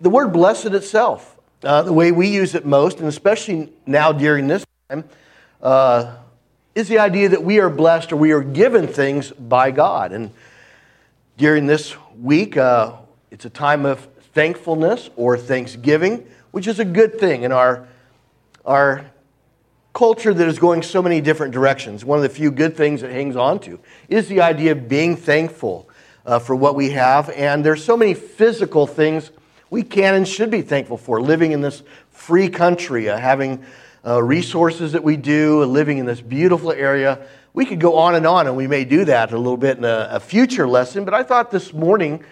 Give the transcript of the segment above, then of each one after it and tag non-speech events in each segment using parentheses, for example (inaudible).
the word blessed itself, uh, the way we use it most, and especially now during this time, uh, is the idea that we are blessed or we are given things by God. And during this week, uh, it's a time of thankfulness or thanksgiving, which is a good thing in our, our culture that is going so many different directions. One of the few good things it hangs on to is the idea of being thankful uh, for what we have. And there's so many physical things we can and should be thankful for living in this free country, uh, having uh, resources that we do, living in this beautiful area. We could go on and on, and we may do that a little bit in a, a future lesson. But I thought this morning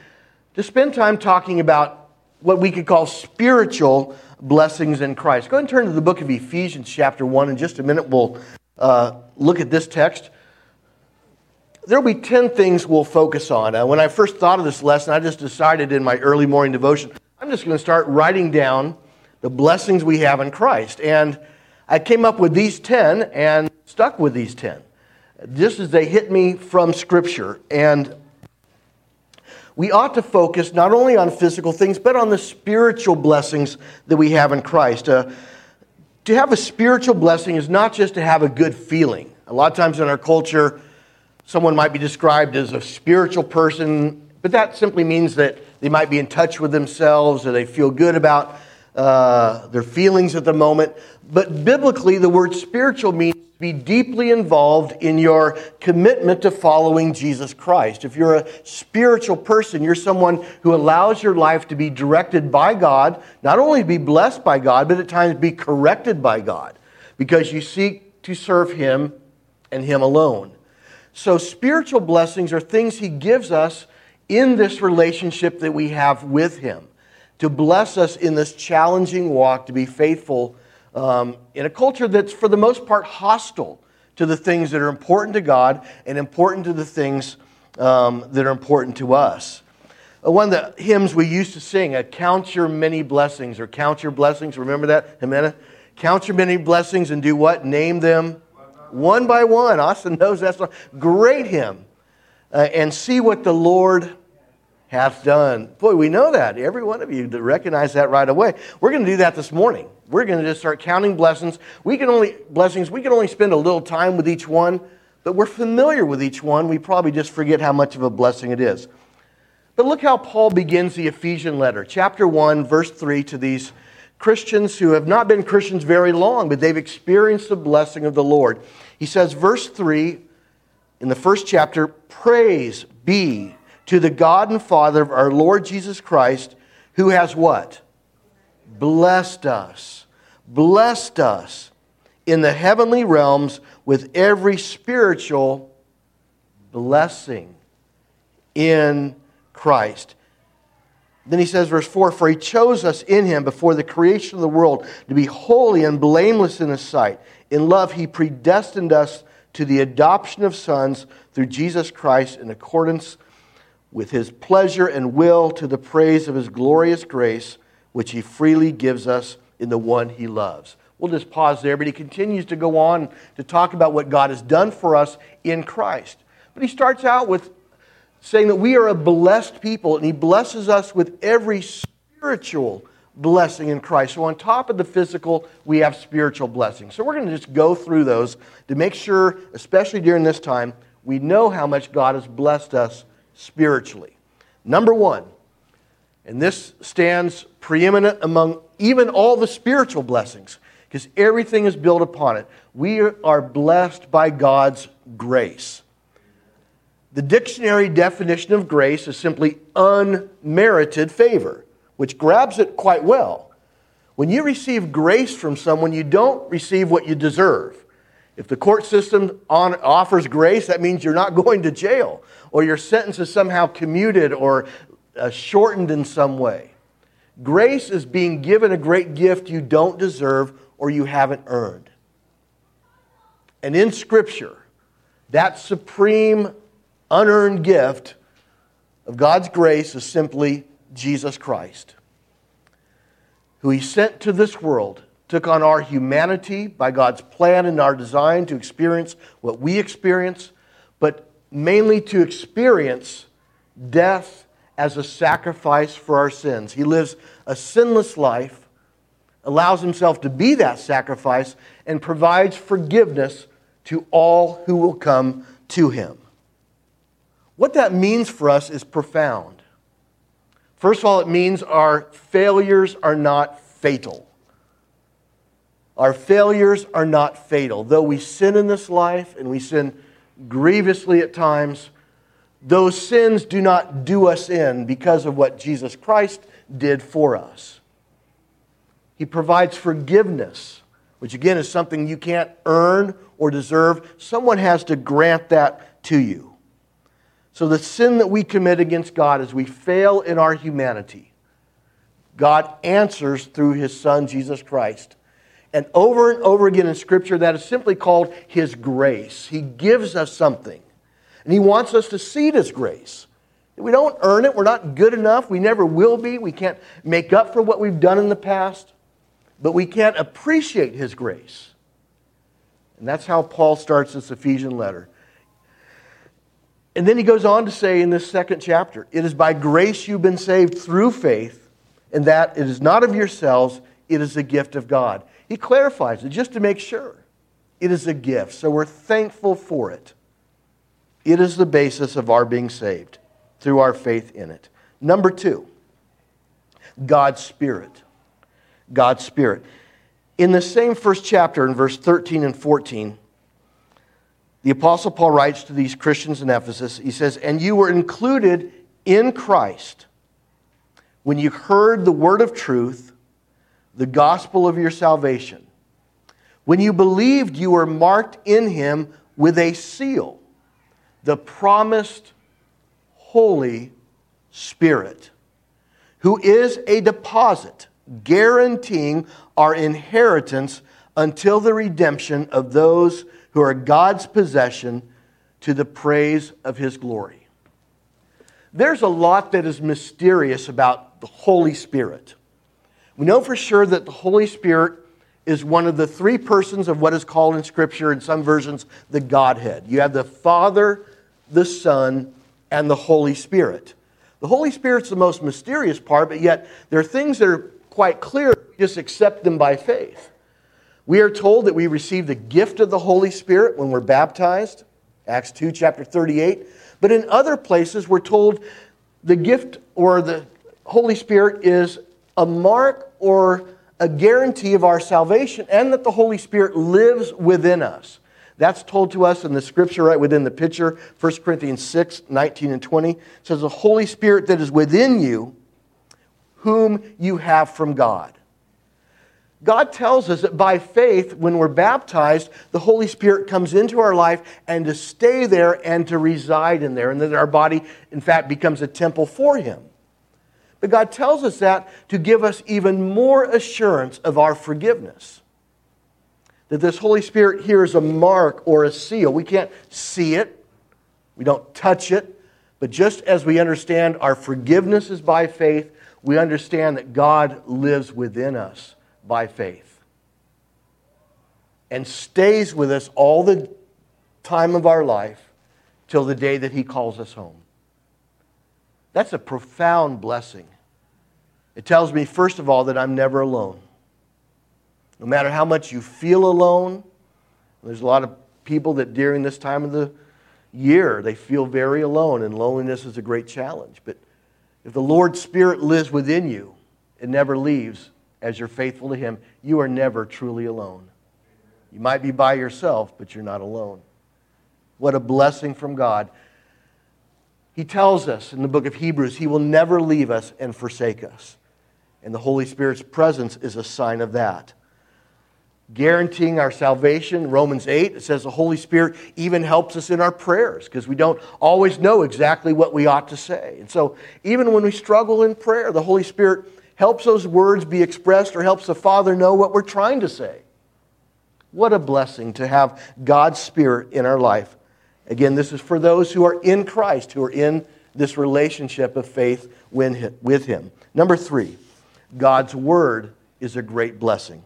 to spend time talking about what we could call spiritual blessings in Christ. Go ahead and turn to the book of Ephesians, chapter 1. In just a minute, we'll uh, look at this text. There'll be 10 things we'll focus on. Uh, when I first thought of this lesson, I just decided in my early morning devotion, I'm just going to start writing down the blessings we have in Christ. And I came up with these 10 and stuck with these 10, just as they hit me from Scripture. And we ought to focus not only on physical things, but on the spiritual blessings that we have in Christ. Uh, to have a spiritual blessing is not just to have a good feeling. A lot of times in our culture, someone might be described as a spiritual person, but that simply means that they might be in touch with themselves or they feel good about uh, their feelings at the moment. But biblically, the word spiritual means to be deeply involved in your commitment to following Jesus Christ. If you're a spiritual person, you're someone who allows your life to be directed by God, not only to be blessed by God, but at times be corrected by God, because you seek to serve Him and Him alone. So, spiritual blessings are things He gives us in this relationship that we have with Him to bless us in this challenging walk to be faithful um, in a culture that's, for the most part, hostile to the things that are important to God and important to the things um, that are important to us. Uh, one of the hymns we used to sing, uh, Count Your Many Blessings, or Count Your Blessings, remember that, Jimena? Count your many blessings and do what? Name them one by one. (laughs) Austin knows that's a great hymn. Uh, and see what the Lord hath done. Boy, we know that. Every one of you recognize that right away. We're going to do that this morning. We're going to just start counting blessings. We can only blessings. We can only spend a little time with each one, but we're familiar with each one. We probably just forget how much of a blessing it is. But look how Paul begins the Ephesian letter, chapter 1, verse 3 to these Christians who have not been Christians very long, but they've experienced the blessing of the Lord. He says, verse 3 in the first chapter, praise be to the God and Father of our Lord Jesus Christ, who has what? Blessed us. Blessed us in the heavenly realms with every spiritual blessing in Christ. Then he says, verse 4 For he chose us in him before the creation of the world to be holy and blameless in his sight. In love, he predestined us to the adoption of sons through Jesus Christ in accordance with his pleasure and will to the praise of his glorious grace, which he freely gives us in the one he loves. We'll just pause there, but he continues to go on to talk about what God has done for us in Christ. But he starts out with saying that we are a blessed people, and he blesses us with every spiritual blessing in Christ. So, on top of the physical, we have spiritual blessings. So, we're going to just go through those to make sure, especially during this time, we know how much God has blessed us spiritually. Number one, and this stands preeminent among even all the spiritual blessings, because everything is built upon it. We are blessed by God's grace. The dictionary definition of grace is simply unmerited favor, which grabs it quite well. When you receive grace from someone, you don't receive what you deserve. If the court system on, offers grace, that means you're not going to jail or your sentence is somehow commuted or uh, shortened in some way. Grace is being given a great gift you don't deserve or you haven't earned. And in Scripture, that supreme unearned gift of God's grace is simply Jesus Christ, who He sent to this world took on our humanity by God's plan and our design to experience what we experience, but mainly to experience death as a sacrifice for our sins. He lives a sinless life, allows himself to be that sacrifice, and provides forgiveness to all who will come to him. What that means for us is profound. First of all, it means our failures are not fatal. Our failures are not fatal. Though we sin in this life and we sin grievously at times, those sins do not do us in because of what Jesus Christ did for us. He provides forgiveness, which again is something you can't earn or deserve. Someone has to grant that to you. So, the sin that we commit against God is we fail in our humanity, God answers through His Son, Jesus Christ. And over and over again in Scripture, that is simply called His grace. He gives us something, and He wants us to see as grace. We don't earn it, we're not good enough, we never will be, we can't make up for what we've done in the past, but we can't appreciate His grace. And that's how Paul starts this Ephesian letter. And then he goes on to say in this second chapter, It is by grace you've been saved through faith, and that it is not of yourselves, it is a gift of God. He clarifies it just to make sure. It is a gift, so we're thankful for it. It is the basis of our being saved through our faith in it. Number two, God's Spirit. God's Spirit. In the same first chapter, in verse 13 and 14, the Apostle Paul writes to these Christians in Ephesus, he says, And you were included in Christ when you heard the word of truth, the gospel of your salvation. When you believed, you were marked in him with a seal, the promised Holy Spirit, who is a deposit guaranteeing our inheritance until the redemption of those who are God's possession to the praise of his glory. There's a lot that is mysterious about the Holy Spirit. We know for sure that the Holy Spirit is one of the three persons of what is called in Scripture, in some versions, the Godhead. You have the Father, the Son, and the Holy Spirit. The Holy Spirit's the most mysterious part, but yet there are things that are quite clear. We Just accept them by faith. We are told that we receive the gift of the Holy Spirit when we're baptized, Acts 2, chapter 38. But in other places, we're told the gift or the Holy Spirit is a mark or a guarantee of our salvation and that the Holy Spirit lives within us. That's told to us in the scripture right within the picture, 1 Corinthians 6, 19 and 20. It says, The Holy Spirit that is within you whom you have from God. God tells us that by faith, when we're baptized, the Holy Spirit comes into our life and to stay there and to reside in there, and that our body, in fact, becomes a temple for Him. But God tells us that to give us even more assurance of our forgiveness. That this Holy Spirit here is a mark or a seal. We can't see it, we don't touch it, but just as we understand our forgiveness is by faith, we understand that God lives within us by faith and stays with us all the time of our life till the day that He calls us home. That's a profound blessing. It tells me, first of all, that I'm never alone. No matter how much you feel alone, there's a lot of people that during this time of the year they feel very alone, and loneliness is a great challenge. But if the Lord's Spirit lives within you, it never leaves as you're faithful to Him. You are never truly alone. You might be by yourself, but you're not alone. What a blessing from God. He tells us in the book of Hebrews, He will never leave us and forsake us. And the Holy Spirit's presence is a sign of that guaranteeing our salvation. Romans 8, it says the Holy Spirit even helps us in our prayers because we don't always know exactly what we ought to say. And so, even when we struggle in prayer, the Holy Spirit helps those words be expressed or helps the Father know what we're trying to say. What a blessing to have God's Spirit in our life. Again, this is for those who are in Christ, who are in this relationship of faith with Him. Number three, God's Word is a great blessing.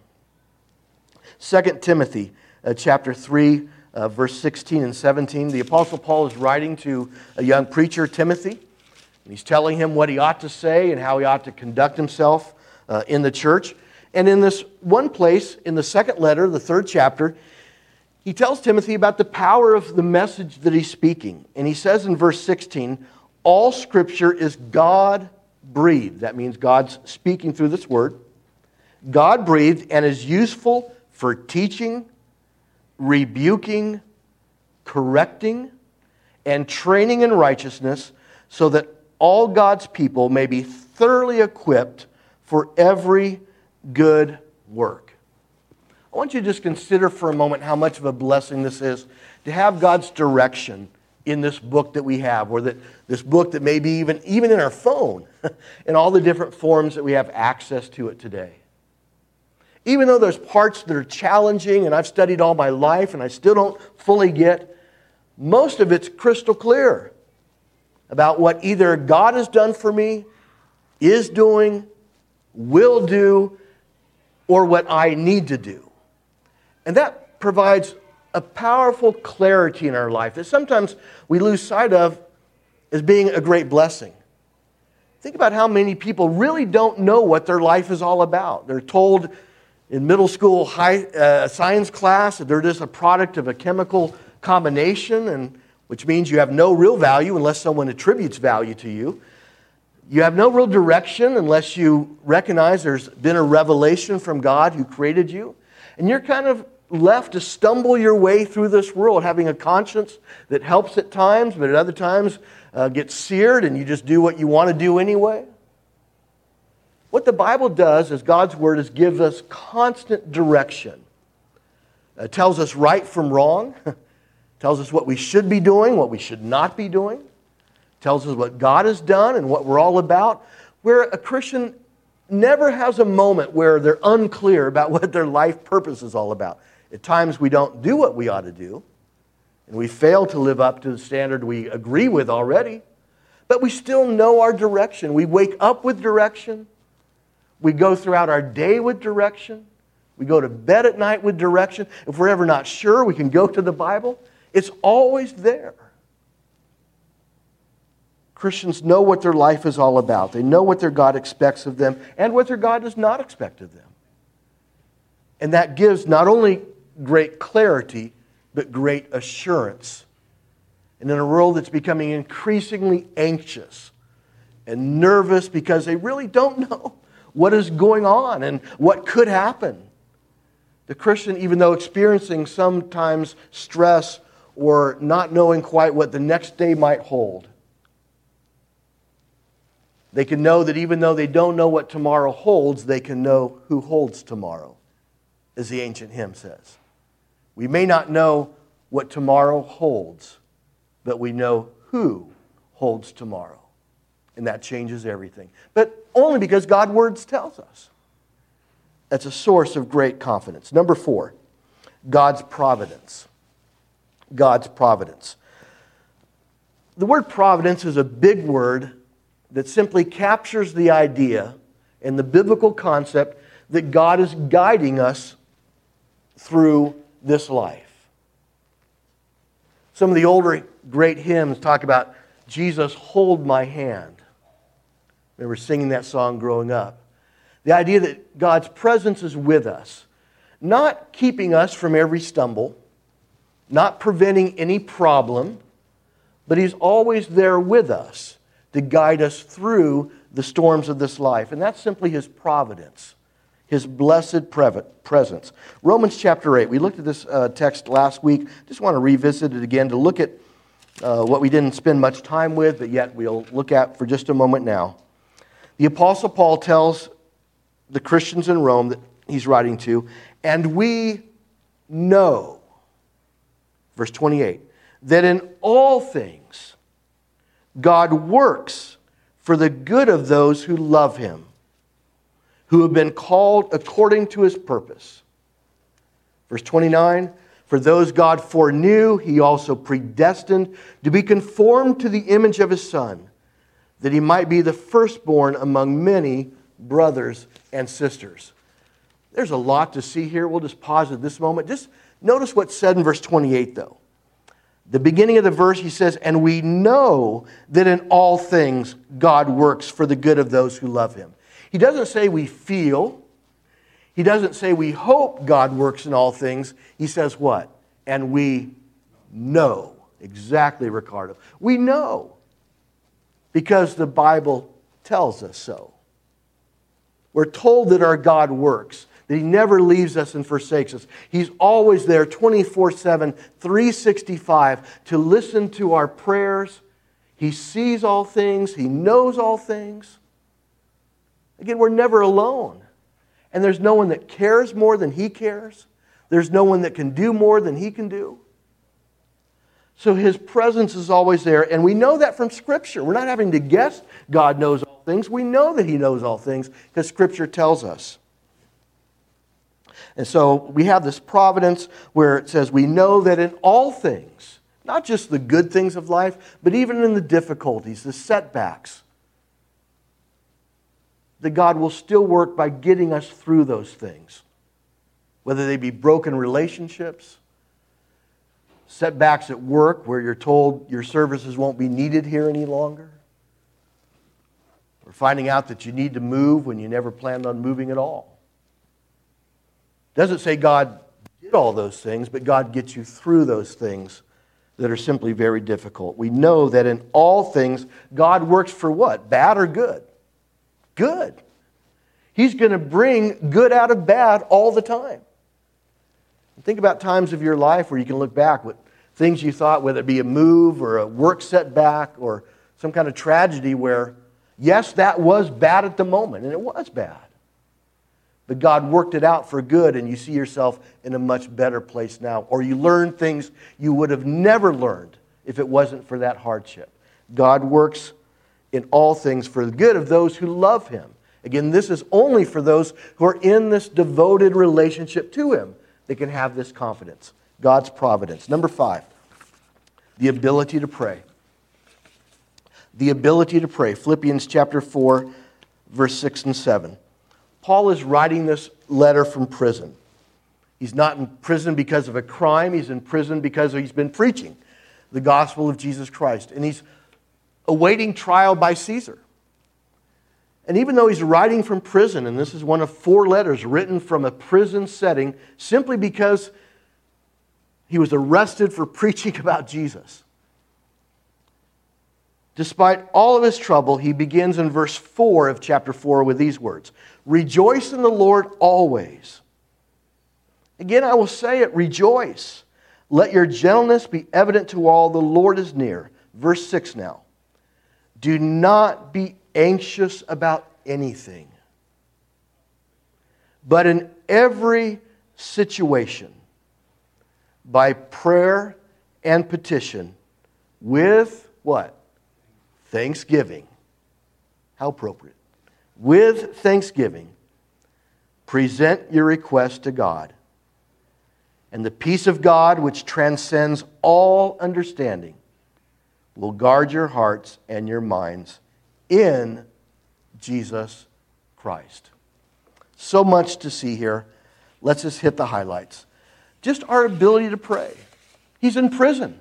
2 Timothy uh, chapter 3, uh, verse 16 and 17. The Apostle Paul is writing to a young preacher, Timothy. And he's telling him what he ought to say and how he ought to conduct himself uh, in the church. And in this one place, in the second letter, the third chapter, he tells Timothy about the power of the message that he's speaking. And he says in verse 16, All scripture is God breathed. That means God's speaking through this word. God breathed and is useful for teaching, rebuking, correcting, and training in righteousness, so that all God's people may be thoroughly equipped for every good work. I want you to just consider for a moment how much of a blessing this is to have God's direction in this book that we have, or that this book that may be even, even in our phone, (laughs) in all the different forms that we have access to it today. Even though there's parts that are challenging and I've studied all my life and I still don't fully get, most of it's crystal clear about what either God has done for me, is doing, will do, or what I need to do. And that provides a powerful clarity in our life that sometimes we lose sight of as being a great blessing. Think about how many people really don't know what their life is all about. They're told in middle school high, uh, science class that they're just a product of a chemical combination, and, which means you have no real value unless someone attributes value to you. You have no real direction unless you recognize there's been a revelation from God who created you. And you're kind of left to stumble your way through this world, having a conscience that helps at times, but at other times uh, gets seared and you just do what you want to do anyway. What the Bible does is God's Word is gives us constant direction. It tells us right from wrong, (laughs) tells us what we should be doing, what we should not be doing, tells us what God has done and what we're all about. Where a Christian never has a moment where they're unclear about (laughs) what their life purpose is all about. At times we don't do what we ought to do, and we fail to live up to the standard we agree with already, but we still know our direction. We wake up with direction, we go throughout our day with direction, we go to bed at night with direction. If we're ever not sure, we can go to the Bible. It's always there. Christians know what their life is all about. They know what their God expects of them and what their God does not expect of them. And that gives not only great clarity, but great assurance. And in a world that's becoming increasingly anxious and nervous because they really don't know (laughs) what is going on and what could happen, the Christian, even though experiencing sometimes stress or not knowing quite what the next day might hold, they can know that even though they don't know what tomorrow holds, they can know who holds tomorrow, as the ancient hymn says. We may not know what tomorrow holds, but we know who holds tomorrow. And that changes everything. But only because God's words tells us. That's a source of great confidence. Number four, God's providence. God's providence. The word providence is a big word that simply captures the idea and the biblical concept that God is guiding us through this life. Some of the older great hymns talk about Jesus, hold my hand. I remember singing that song growing up. The idea that God's presence is with us, not keeping us from every stumble, not preventing any problem, but He's always there with us to guide us through the storms of this life. And that's simply His providence his blessed presence. Romans chapter 8. We looked at this uh, text last week. Just want to revisit it again to look at uh, what we didn't spend much time with, but yet we'll look at for just a moment now. The Apostle Paul tells the Christians in Rome that he's writing to, and we know, verse 28, that in all things God works for the good of those who love him who have been called according to his purpose. Verse 29 For those God foreknew, he also predestined to be conformed to the image of his Son, that he might be the firstborn among many brothers and sisters. There's a lot to see here. We'll just pause at this moment. Just notice what's said in verse 28, though. The beginning of the verse, he says, And we know that in all things God works for the good of those who love him. He doesn't say we feel, he doesn't say we hope God works in all things. He says what? And we know. Exactly, Ricardo. We know because the Bible tells us so. We're told that our God works, that He never leaves us and forsakes us. He's always there 24 7, 365 to listen to our prayers. He sees all things, He knows all things. Again, we're never alone. And there's no one that cares more than He cares. There's no one that can do more than He can do. So His presence is always there. And we know that from Scripture. We're not having to guess God knows all things. We know that He knows all things because Scripture tells us. And so we have this providence where it says we know that in all things, not just the good things of life, but even in the difficulties, the setbacks, that God will still work by getting us through those things. Whether they be broken relationships, setbacks at work where you're told your services won't be needed here any longer, or finding out that you need to move when you never planned on moving at all. Doesn't say God did all those things, but God gets you through those things that are simply very difficult. We know that in all things, God works for what? Bad or good? Good. He's going to bring good out of bad all the time. Think about times of your life where you can look back with things you thought, whether it be a move or a work setback or some kind of tragedy where, yes, that was bad at the moment, and it was bad. But God worked it out for good, and you see yourself in a much better place now. Or you learn things you would have never learned if it wasn't for that hardship. God works in all things for the good of those who love him. Again, this is only for those who are in this devoted relationship to him that can have this confidence. God's providence. Number five, the ability to pray. The ability to pray. Philippians chapter 4, verse 6 and 7. Paul is writing this letter from prison. He's not in prison because of a crime, he's in prison because he's been preaching the gospel of Jesus Christ. And he's awaiting trial by Caesar. And even though he's writing from prison, and this is one of four letters written from a prison setting, simply because he was arrested for preaching (laughs) about Jesus. Despite all of his trouble, he begins in verse 4 of chapter 4 with these words Rejoice in the Lord always. Again, I will say it rejoice. Let your gentleness be evident to all. The Lord is near. Verse 6 now. Do not be anxious about anything, but in every situation, by prayer and petition, with what? Thanksgiving. How appropriate. With thanksgiving, present your request to God. And the peace of God, which transcends all understanding, will guard your hearts and your minds in Jesus Christ. So much to see here. Let's just hit the highlights. Just our ability to pray. He's in prison.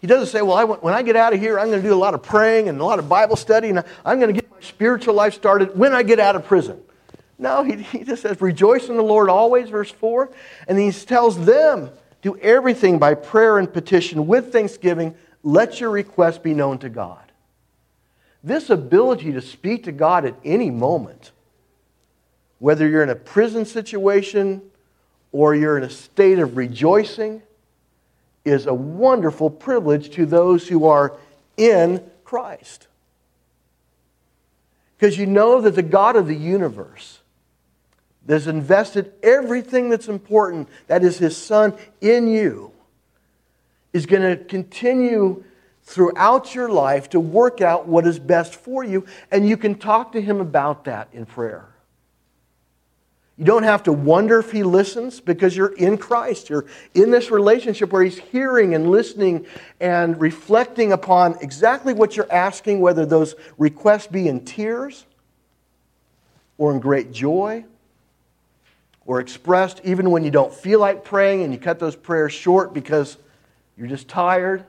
He doesn't say, Well, I, when I get out of here, I'm going to do a lot of praying and a lot of Bible study, and I'm going to get my spiritual life started when I get out of prison. No, he, he just says, Rejoice in the Lord always, verse 4. And he tells them, Do everything by prayer and petition with thanksgiving let your request be known to God. This ability to speak to God at any moment, whether you're in a prison situation or you're in a state of rejoicing, is a wonderful privilege to those who are in Christ. Because you know that the God of the universe has invested everything that's important, that is His Son, in you is going to continue throughout your life to work out what is best for you, and you can talk to Him about that in prayer. You don't have to wonder if He listens because you're in Christ. You're in this relationship where He's hearing and listening and reflecting upon exactly what you're asking, whether those requests be in tears or in great joy or expressed even when you don't feel like praying and you cut those prayers short because you're just tired.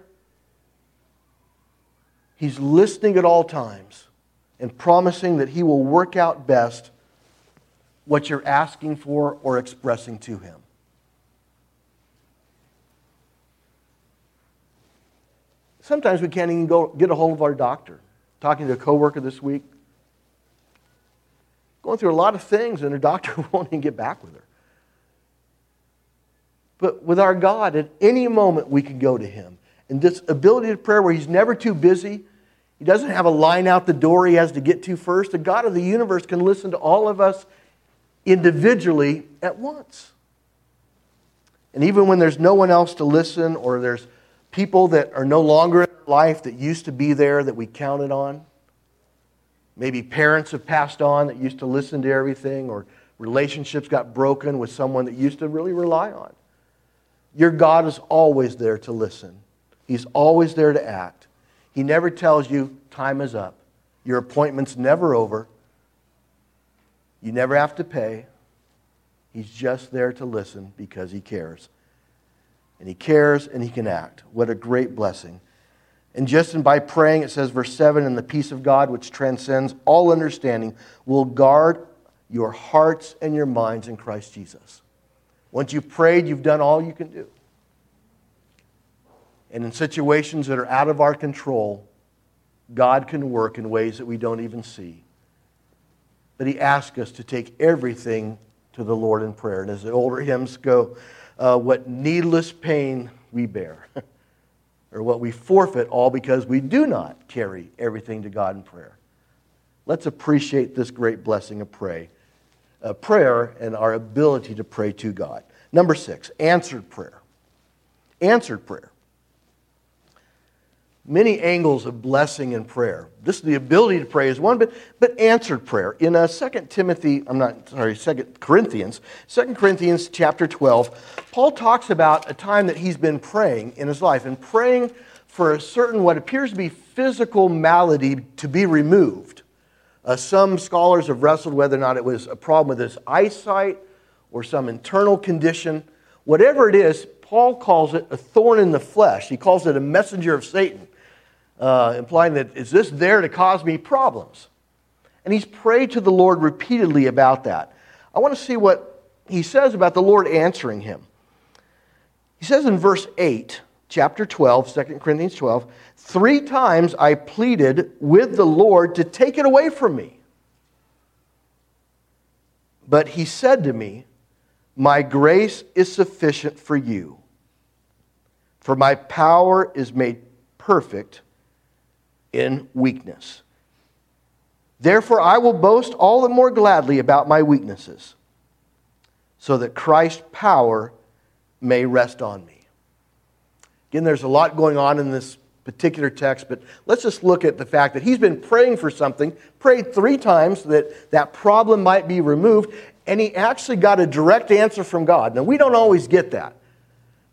He's listening at all times and promising that He will work out best what you're asking for or expressing to Him. Sometimes we can't even go get a hold of our doctor. Talking to a coworker this week, going through a lot of things, and her doctor (laughs) won't even get back with her. But with our God, at any moment we can go to Him. And this ability to prayer where He's never too busy, He doesn't have a line out the door He has to get to first. The God of the universe can listen to all of us individually at once. And even when there's no one else to listen, or there's people that are no longer in life that used to be there that we counted on, maybe parents have passed on that used to listen to everything, or relationships got broken with someone that used to really rely on. Your God is always there to listen, He's always there to act. He never tells you time is up. Your appointment's never over. You never have to pay. He's just there to listen because He cares. And He cares and He can act. What a great blessing. And just in by praying, it says, verse 7 and the peace of God, which transcends all understanding, will guard your hearts and your minds in Christ Jesus. Once you've prayed, you've done all you can do. And in situations that are out of our control, God can work in ways that we don't even see. But He asks us to take everything to the Lord in prayer. And as the older hymns go, uh, what needless pain we bear, (laughs) or what we forfeit, all because we do not carry everything to God in prayer. Let's appreciate this great blessing of pray uh, prayer and our ability to pray to God. Number six, answered prayer. Answered prayer. Many angles of blessing and prayer. This is the ability to pray is one, but, but answered prayer. In uh, 2 Timothy, I'm not, sorry, 2 Corinthians, 2 Corinthians chapter 12, Paul talks about a time that he's been praying in his life and praying for a certain, what appears to be physical malady to be removed. Uh, some scholars have wrestled whether or not it was a problem with his eyesight or some internal condition. Whatever it is, Paul calls it a thorn in the flesh. He calls it a messenger of Satan, uh, implying that is this there to cause me problems? And he's prayed to the Lord repeatedly about that. I want to see what he says about the Lord answering him. He says in verse 8, chapter 12, 2 Corinthians 12, three times I pleaded with the Lord to take it away from me. But he said to me, My grace is sufficient for you, for my power is made perfect in weakness. Therefore, I will boast all the more gladly about my weaknesses, so that Christ's power may rest on me. Again, there's a lot going on in this particular text, but let's just look at the fact that he's been praying for something, prayed three times that that problem might be removed, and he actually got a direct answer from God. Now, we don't always get that,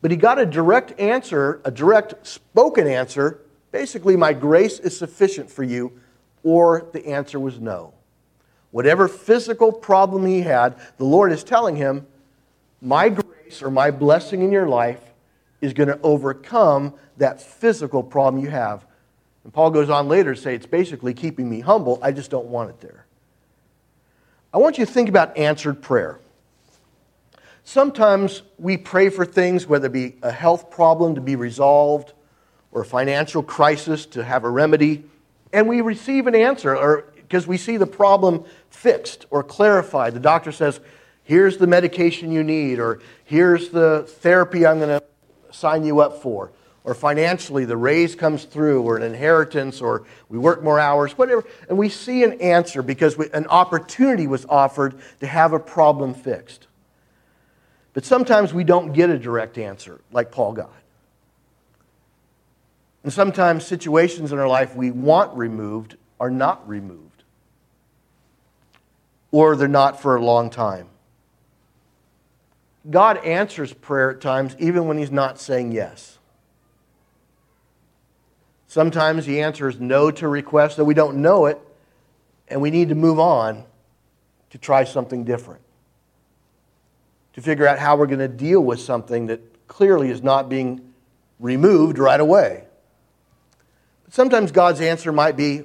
but he got a direct answer, a direct spoken answer. Basically, my grace is sufficient for you, or the answer was no. Whatever physical problem he had, the Lord is telling him, my grace or my blessing in your life is going to overcome that physical problem you have. And Paul goes on later to say it's basically keeping me humble. I just don't want it there. I want you to think about answered prayer. Sometimes we pray for things, whether it be a health problem to be resolved or a financial crisis to have a remedy, and we receive an answer or because we see the problem fixed or clarified. The doctor says, here's the medication you need, or here's the therapy I'm going to sign you up for. Or financially, the raise comes through, or an inheritance, or we work more hours, whatever. And we see an answer because we, an opportunity was offered to have a problem fixed. But sometimes we don't get a direct answer like Paul got. And sometimes situations in our life we want removed are not removed, or they're not for a long time. God answers prayer at times even when He's not saying yes. Sometimes He answers no to requests that we don't know it, and we need to move on to try something different. To figure out how we're going to deal with something that clearly is not being removed right away. But sometimes God's answer might be,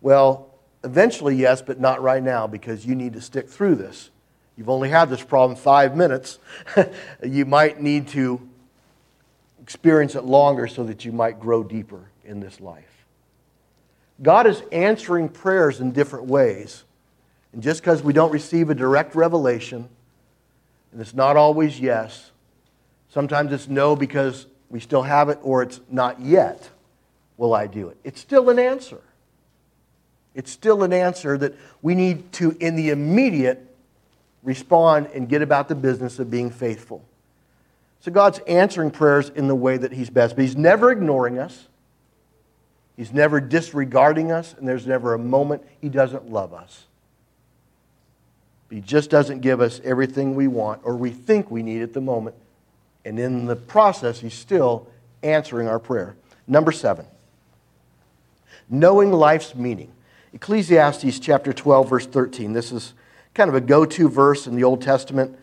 well, eventually, yes, but not right now because you need to stick through this. You've only had this problem five minutes. (laughs) you might need to experience it longer so that you might grow deeper in this life. God is answering prayers in different ways. And just because we don't receive a direct revelation, and it's not always yes, sometimes it's no because we still have it, or it's not yet will I do it. It's still an answer. It's still an answer that we need to, in the immediate, respond and get about the business of being faithful. So God's answering prayers in the way that He's best, but He's never ignoring us. He's never disregarding us, and there's never a moment He doesn't love us. He just doesn't give us everything we want or we think we need at the moment. And in the process, He's still answering our prayer. Number seven, knowing life's meaning. Ecclesiastes chapter 12, verse 13. This is kind of a go to verse in the Old Testament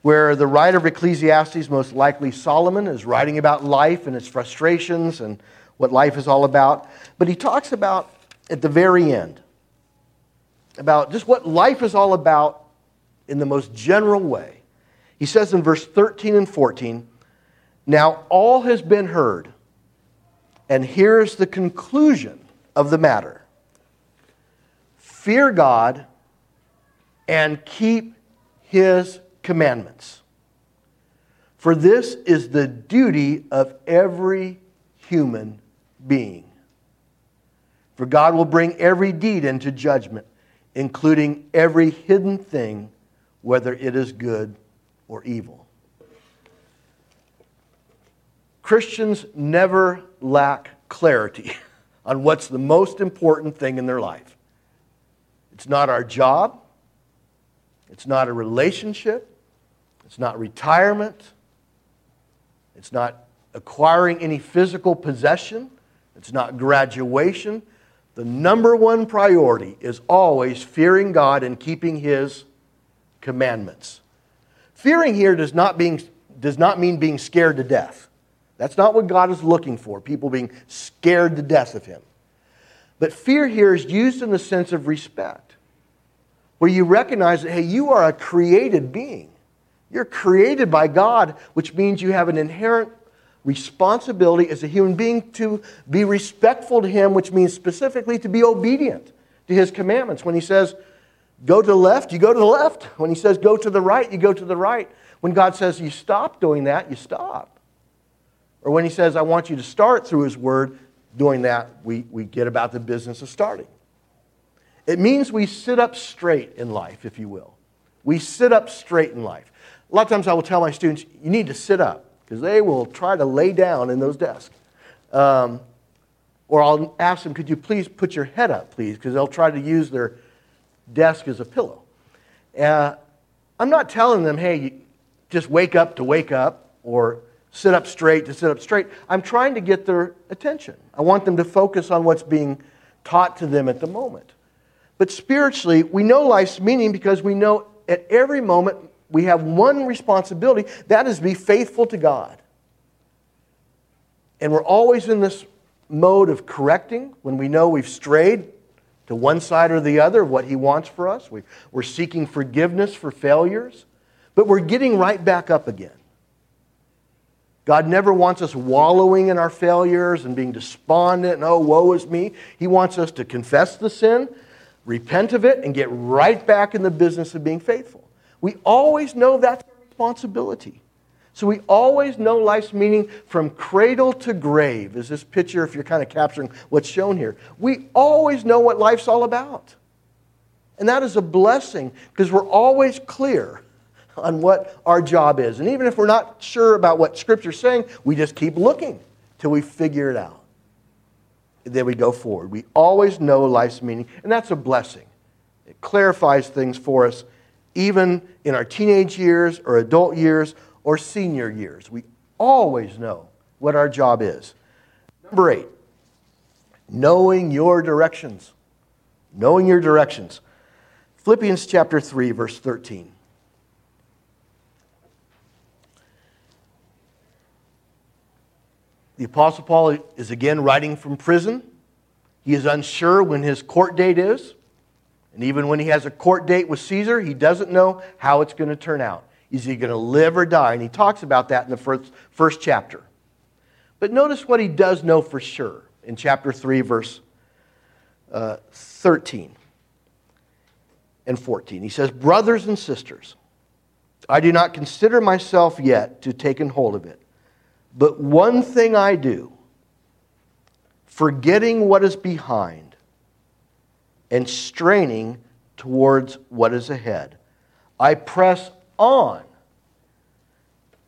where the writer of Ecclesiastes, most likely Solomon, is writing about life and its frustrations and what life is all about. But he talks about at the very end about just what life is all about in the most general way. He says in verse 13 and 14, Now all has been heard, and here's the conclusion of the matter fear God and keep his commandments. For this is the duty of every human being. For God will bring every deed into judgment, including every hidden thing, whether it is good or evil. Christians never lack clarity (laughs) on what's the most important thing in their life. It's not our job, it's not a relationship, it's not retirement, it's not acquiring any physical possession, it's not graduation. The number one priority is always fearing God and keeping His commandments. Fearing here does not, being, does not mean being scared to death. That's not what God is looking for, people being scared to death of Him. But fear here is used in the sense of respect, where you recognize that, hey, you are a created being. You're created by God, which means you have an inherent responsibility as a human being to be respectful to Him, which means specifically to be obedient to His commandments. When He says, go to the left, you go to the left. When He says, go to the right, you go to the right. When God says, you stop doing that, you stop. Or when He says, I want you to start through His Word, doing that, we, we get about the business of starting. It means we sit up straight in life, if you will. We sit up straight in life. A lot of times I will tell my students, you need to sit up because they will try to lay down in those desks. Um, or I'll ask them, could you please put your head up, please? Because they'll try to use their desk as a pillow. Uh, I'm not telling them, hey, just wake up to wake up or sit up straight to sit up straight. I'm trying to get their attention. I want them to focus on what's being taught to them at the moment. But spiritually, we know life's meaning because we know at every moment we have one responsibility that is be faithful to God. And we're always in this mode of correcting when we know we've strayed to one side or the other of what He wants for us. We're seeking forgiveness for failures, but we're getting right back up again. God never wants us wallowing in our failures and being despondent and, oh, woe is me. He wants us to confess the sin, repent of it, and get right back in the business of being faithful. We always know that's our responsibility. So we always know life's meaning from cradle to grave, is this picture, if you're kind of capturing what's shown here. We always know what life's all about. And that is a blessing because we're always clear on what our job is. And even if we're not sure about what Scripture's saying, we just keep looking till we figure it out. Then we go forward. We always know life's meaning, and that's a blessing. It clarifies things for us even in our teenage years or adult years or senior years. We always know what our job is. Number eight, knowing your directions. Knowing your directions. Philippians chapter 3, verse 13. The Apostle Paul is again writing from prison. He is unsure when his court date is. And even when he has a court date with Caesar, he doesn't know how it's going to turn out. Is he going to live or die? And he talks about that in the first, first chapter. But notice what he does know for sure in chapter 3, verse uh, 13 and 14. He says, Brothers and sisters, I do not consider myself yet to have taken hold of it. But one thing I do, forgetting what is behind and straining towards what is ahead, I press on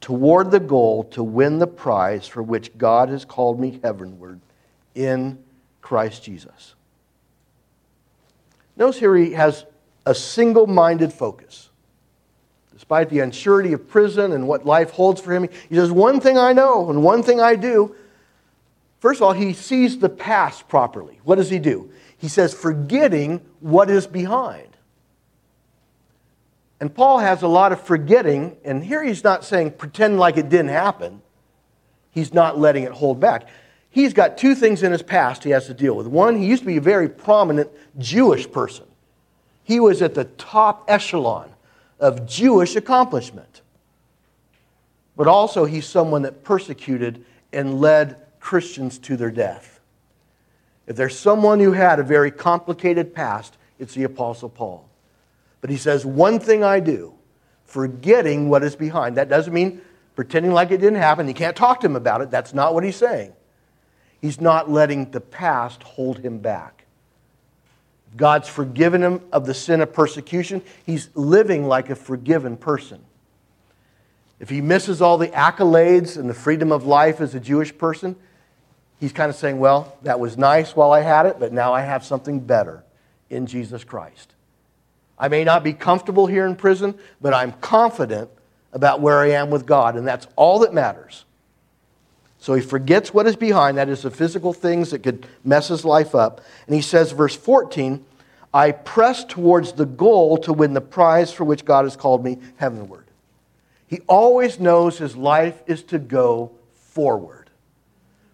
toward the goal to win the prize for which God has called me heavenward in Christ Jesus. Notice here he has a single minded focus. Despite the uncertainty of prison and what life holds for him, he says, One thing I know and one thing I do. First of all, he sees the past properly. What does he do? He says, Forgetting what is behind. And Paul has a lot of forgetting, and here he's not saying pretend like it didn't happen. He's not letting it hold back. He's got two things in his past he has to deal with. One, he used to be a very prominent Jewish person. He was at the top echelon of Jewish accomplishment. But also, he's someone that persecuted and led Christians to their death. If there's someone who had a very complicated past, it's the Apostle Paul. But he says, One thing I do, forgetting what is behind. That doesn't mean pretending like it didn't happen. You can't talk to him about it. That's not what he's saying. He's not letting the past hold him back. God's forgiven him of the sin of persecution. He's living like a forgiven person. If he misses all the accolades and the freedom of life as a Jewish person, he's kind of saying, Well, that was nice while I had it, but now I have something better in Jesus Christ. I may not be comfortable here in prison, but I'm confident about where I am with God, and that's all that matters. So he forgets what is behind, that is, the physical things that could mess his life up. And he says, verse 14, I press towards the goal to win the prize for which God has called me heavenward. He always knows his life is to go forward.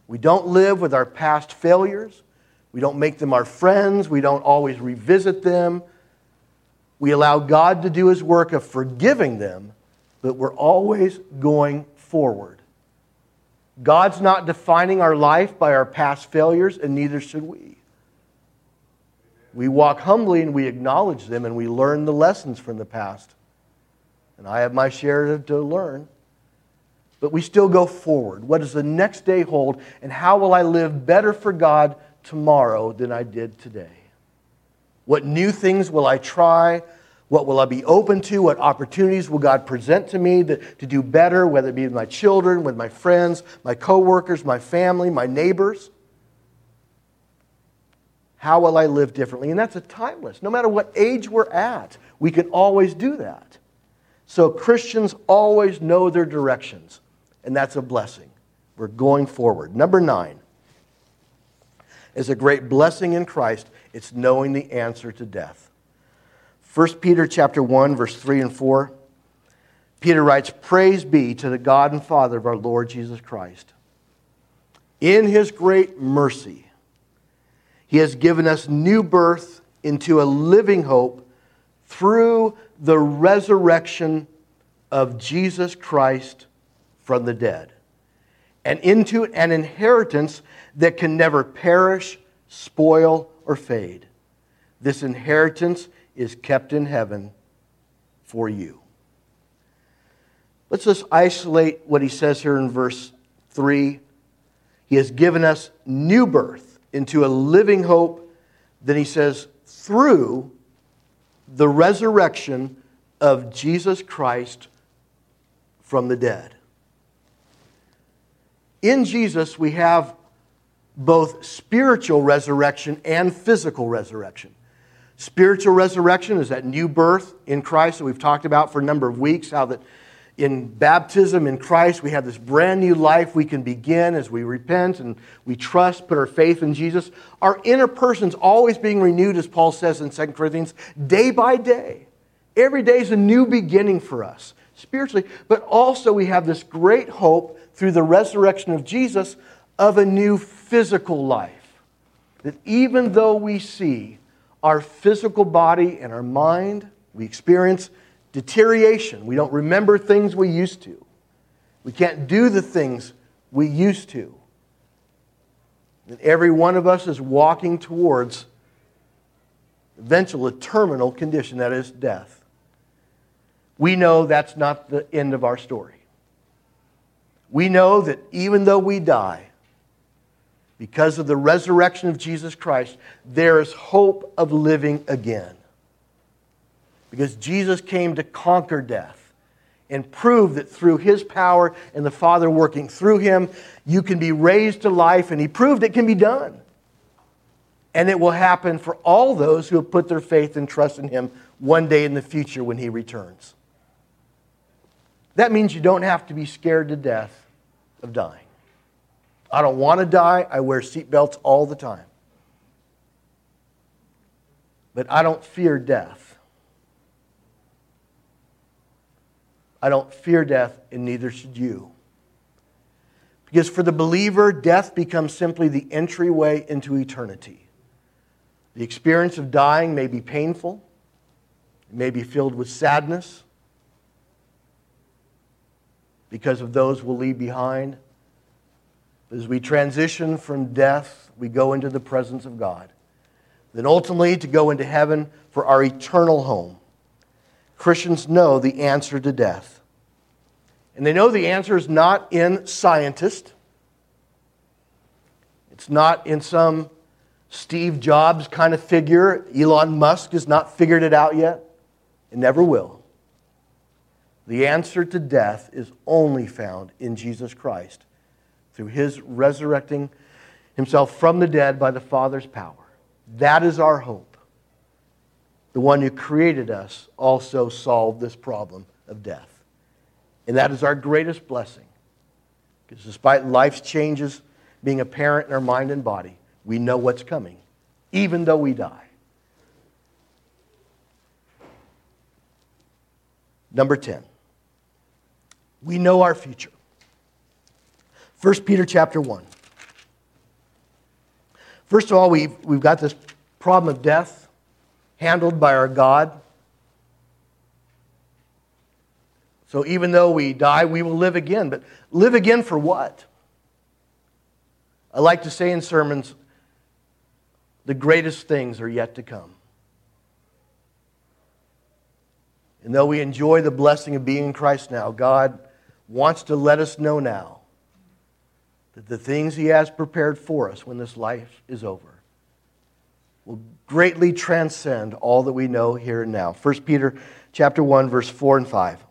We don't live with our past failures. We don't make them our friends. We don't always revisit them. We allow God to do his work of forgiving them, but we're always going forward. God's not defining our life by our past failures, and neither should we. We walk humbly and we acknowledge them and we learn the lessons from the past. And I have my share to, learn. But we still go forward. What does the next day hold? And how will I live better for God tomorrow than I did today? What new things will I try? What will I be open to? What opportunities will God present to me to, to do better, whether it be with my children, with my friends, my coworkers, my family, my neighbors? How will I live differently? And that's a timeless. No matter what age we're at, we can always do that. So Christians always know their directions, and that's a blessing. We're going forward. Number nine is a great blessing in Christ it's knowing the answer to death. 1 Peter chapter 1 verse 3 and 4. Peter writes, "Praise be to the God and Father of our Lord Jesus Christ. In his great mercy, he has given us new birth into a living hope through the resurrection of Jesus Christ from the dead, and into an inheritance that can never perish, spoil, or fade. This inheritance is kept in heaven for you. Let's just isolate what he says here in verse 3. He has given us new birth into a living hope. Then he says, through the resurrection of Jesus Christ from the dead. In Jesus, we have both spiritual resurrection and physical resurrection. Spiritual resurrection is that new birth in Christ that we've talked about for a number of weeks, how that in baptism in Christ we have this brand new life we can begin as we repent and we trust, put our faith in Jesus. Our inner person's always being renewed, as Paul says in 2 Corinthians, day by day. Every day is a new beginning for us spiritually, but also we have this great hope through the resurrection of Jesus of a new physical life. That even though we see our physical body and our mind, we experience deterioration. We don't remember things we used to. We can't do the things we used to. And every one of us is walking towards eventual, a terminal condition, that is death. We know that's not the end of our story. We know that even though we die, because of the resurrection of Jesus Christ, there is hope of living again. Because Jesus came to conquer death and prove that through his power and the Father working through him, you can be raised to life, and he proved it can be done. And it will happen for all those who have put their faith and trust in him one day in the future when he returns. That means you don't have to be scared to death of dying. I don't want to die. I wear seatbelts all the time. But I don't fear death. I don't fear death, and neither should you. Because for the believer, death becomes simply the entryway into eternity. The experience of dying may be painful, it may be filled with sadness because of those we'll leave behind. As we transition from death, we go into the presence of God. Then ultimately to go into heaven for our eternal home. Christians know the answer to death. And they know the answer is not in scientist. It's not in some Steve Jobs kind of figure. Elon Musk has not figured it out yet. and never will. The answer to death is only found in Jesus Christ through his resurrecting himself from the dead by the Father's power. That is our hope. The one who created us also solved this problem of death. And that is our greatest blessing. Because despite life's changes being apparent in our mind and body, we know what's coming, even though we die. Number 10, we know our future. 1 Peter chapter 1. First of all, we've, we've got this problem of death handled by our God. So even though we die, we will live again. But live again for what? I like to say in sermons, the greatest things are yet to come. And though we enjoy the blessing of being in Christ now, God wants to let us know now that the things He has prepared for us when this life is over will greatly transcend all that we know here and now. 1 Peter chapter 1 verse 4 and 5.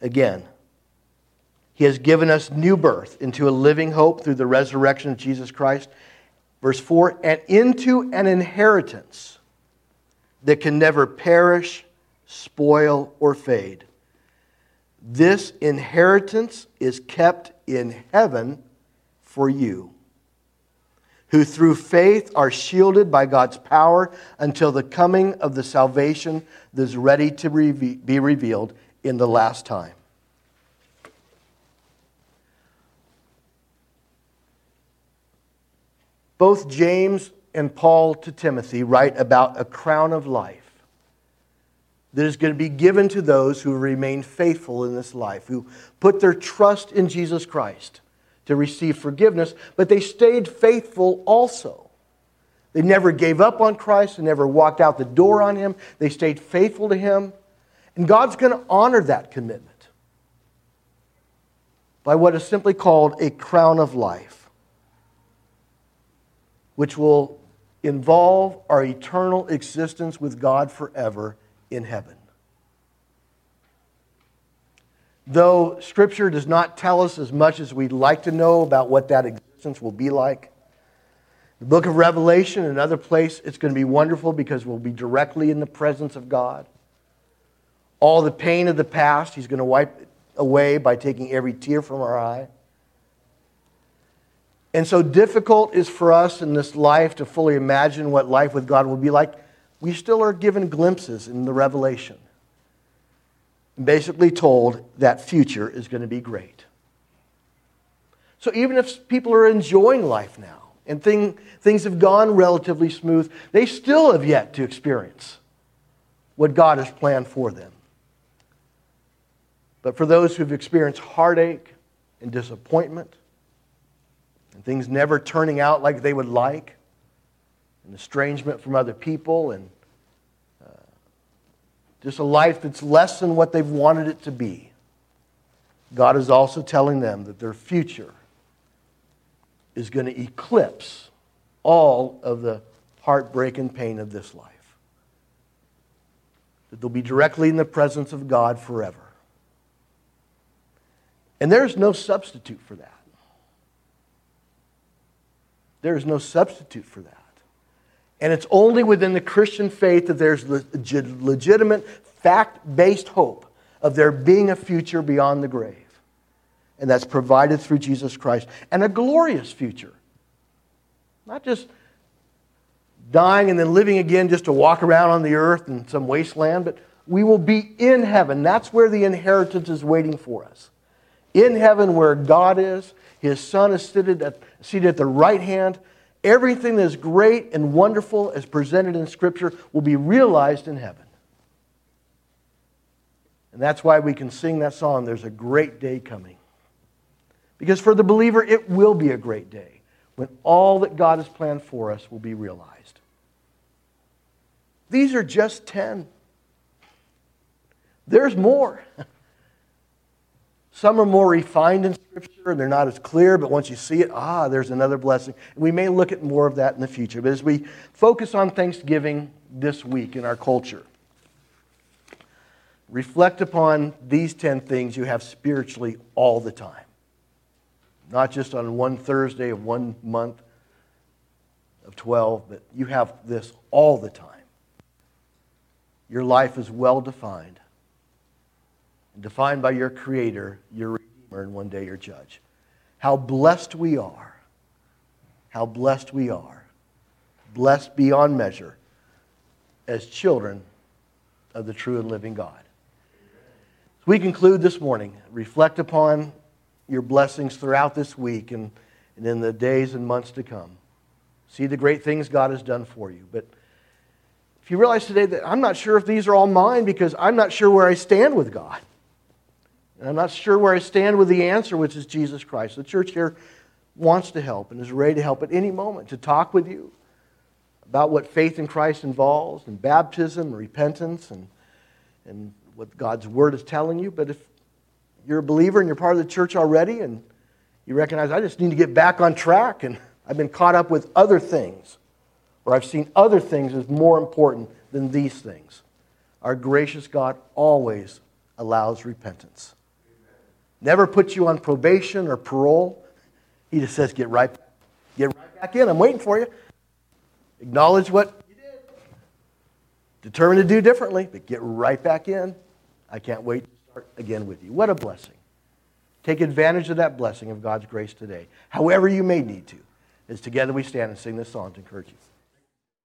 Again, he has given us new birth into a living hope through the resurrection of Jesus Christ. Verse 4 and into an inheritance that can never perish, spoil, or fade. This inheritance is kept in heaven for you, who through faith are shielded by God's power until the coming of the salvation that is ready to be revealed in the last time. Both James and Paul to Timothy write about a crown of life that is going to be given to those who remain faithful in this life, who put their trust in Jesus Christ to receive forgiveness, but they stayed faithful also. They never gave up on Christ, they never walked out the door on Him, they stayed faithful to Him. And God's going to honor that commitment by what is simply called a crown of life, which will involve our eternal existence with God forever in heaven. Though Scripture does not tell us as much as we'd like to know about what that existence will be like, the book of Revelation, another place, it's going to be wonderful because we'll be directly in the presence of God. All the pain of the past, He's going to wipe away by taking every tear from our eye. And so difficult is for us in this life to fully imagine what life with God will be like we still are given glimpses in the Revelation. And basically, told that future is going to be great. So even if people are enjoying life now and thing, things have gone relatively smooth, they still have yet to experience what God has planned for them. But for those who've experienced heartache and disappointment, and things never turning out like they would like, and estrangement from other people, and uh, just a life that's less than what they've wanted it to be, God is also telling them that their future is going to eclipse all of the heartbreak and pain of this life. That they'll be directly in the presence of God forever. And there's no substitute for that. There is no substitute for that. And it's only within the Christian faith that there's legitimate, fact based hope of there being a future beyond the grave. And that's provided through Jesus Christ. And a glorious future. Not just dying and then living again just to walk around on the earth in some wasteland, but we will be in heaven. That's where the inheritance is waiting for us. In heaven, where God is, His Son is seated at, seated at the right hand. Everything that is great and wonderful as presented in Scripture will be realized in heaven. And that's why we can sing that song, There's a Great Day Coming. Because for the believer, it will be a great day when all that God has planned for us will be realized. These are just 10. There's more. (laughs) Some are more refined in Scripture and they're not as clear, but once you see it, ah, there's another blessing. We may look at more of that in the future. But as we focus on Thanksgiving this week in our culture, reflect upon these 10 things you have spiritually all the time not just on one Thursday of one month of 12, but you have this all the time. Your life is well defined, defined by your Creator, your Redeemer, and one day your Judge. How blessed we are. How blessed we are. Blessed beyond measure as children of the true and living God. We conclude this morning, reflect upon your blessings throughout this week and, and in the days and months to come. See the great things God has done for you. But if you realize today that I'm not sure if these are all mine because I'm not sure where I stand with God. And I'm not sure where I stand with the answer, which is Jesus Christ. The church here wants to help and is ready to help at any moment to talk with you about what faith in Christ involves and baptism and repentance and, and what God's Word is telling you. But if you're a believer and you're part of the church already and you recognize I just need to get back on track and I've been caught up with other things or I've seen other things as more important than these things. Our gracious God always allows repentance. Never puts you on probation or parole. He just says, get right, get right back in. I'm waiting for you. Acknowledge what you did. Determined to do differently, but get right back in. I can't wait to start again with you. What a blessing. Take advantage of that blessing of God's grace today, however you may need to, as together we stand and sing this song to encourage you.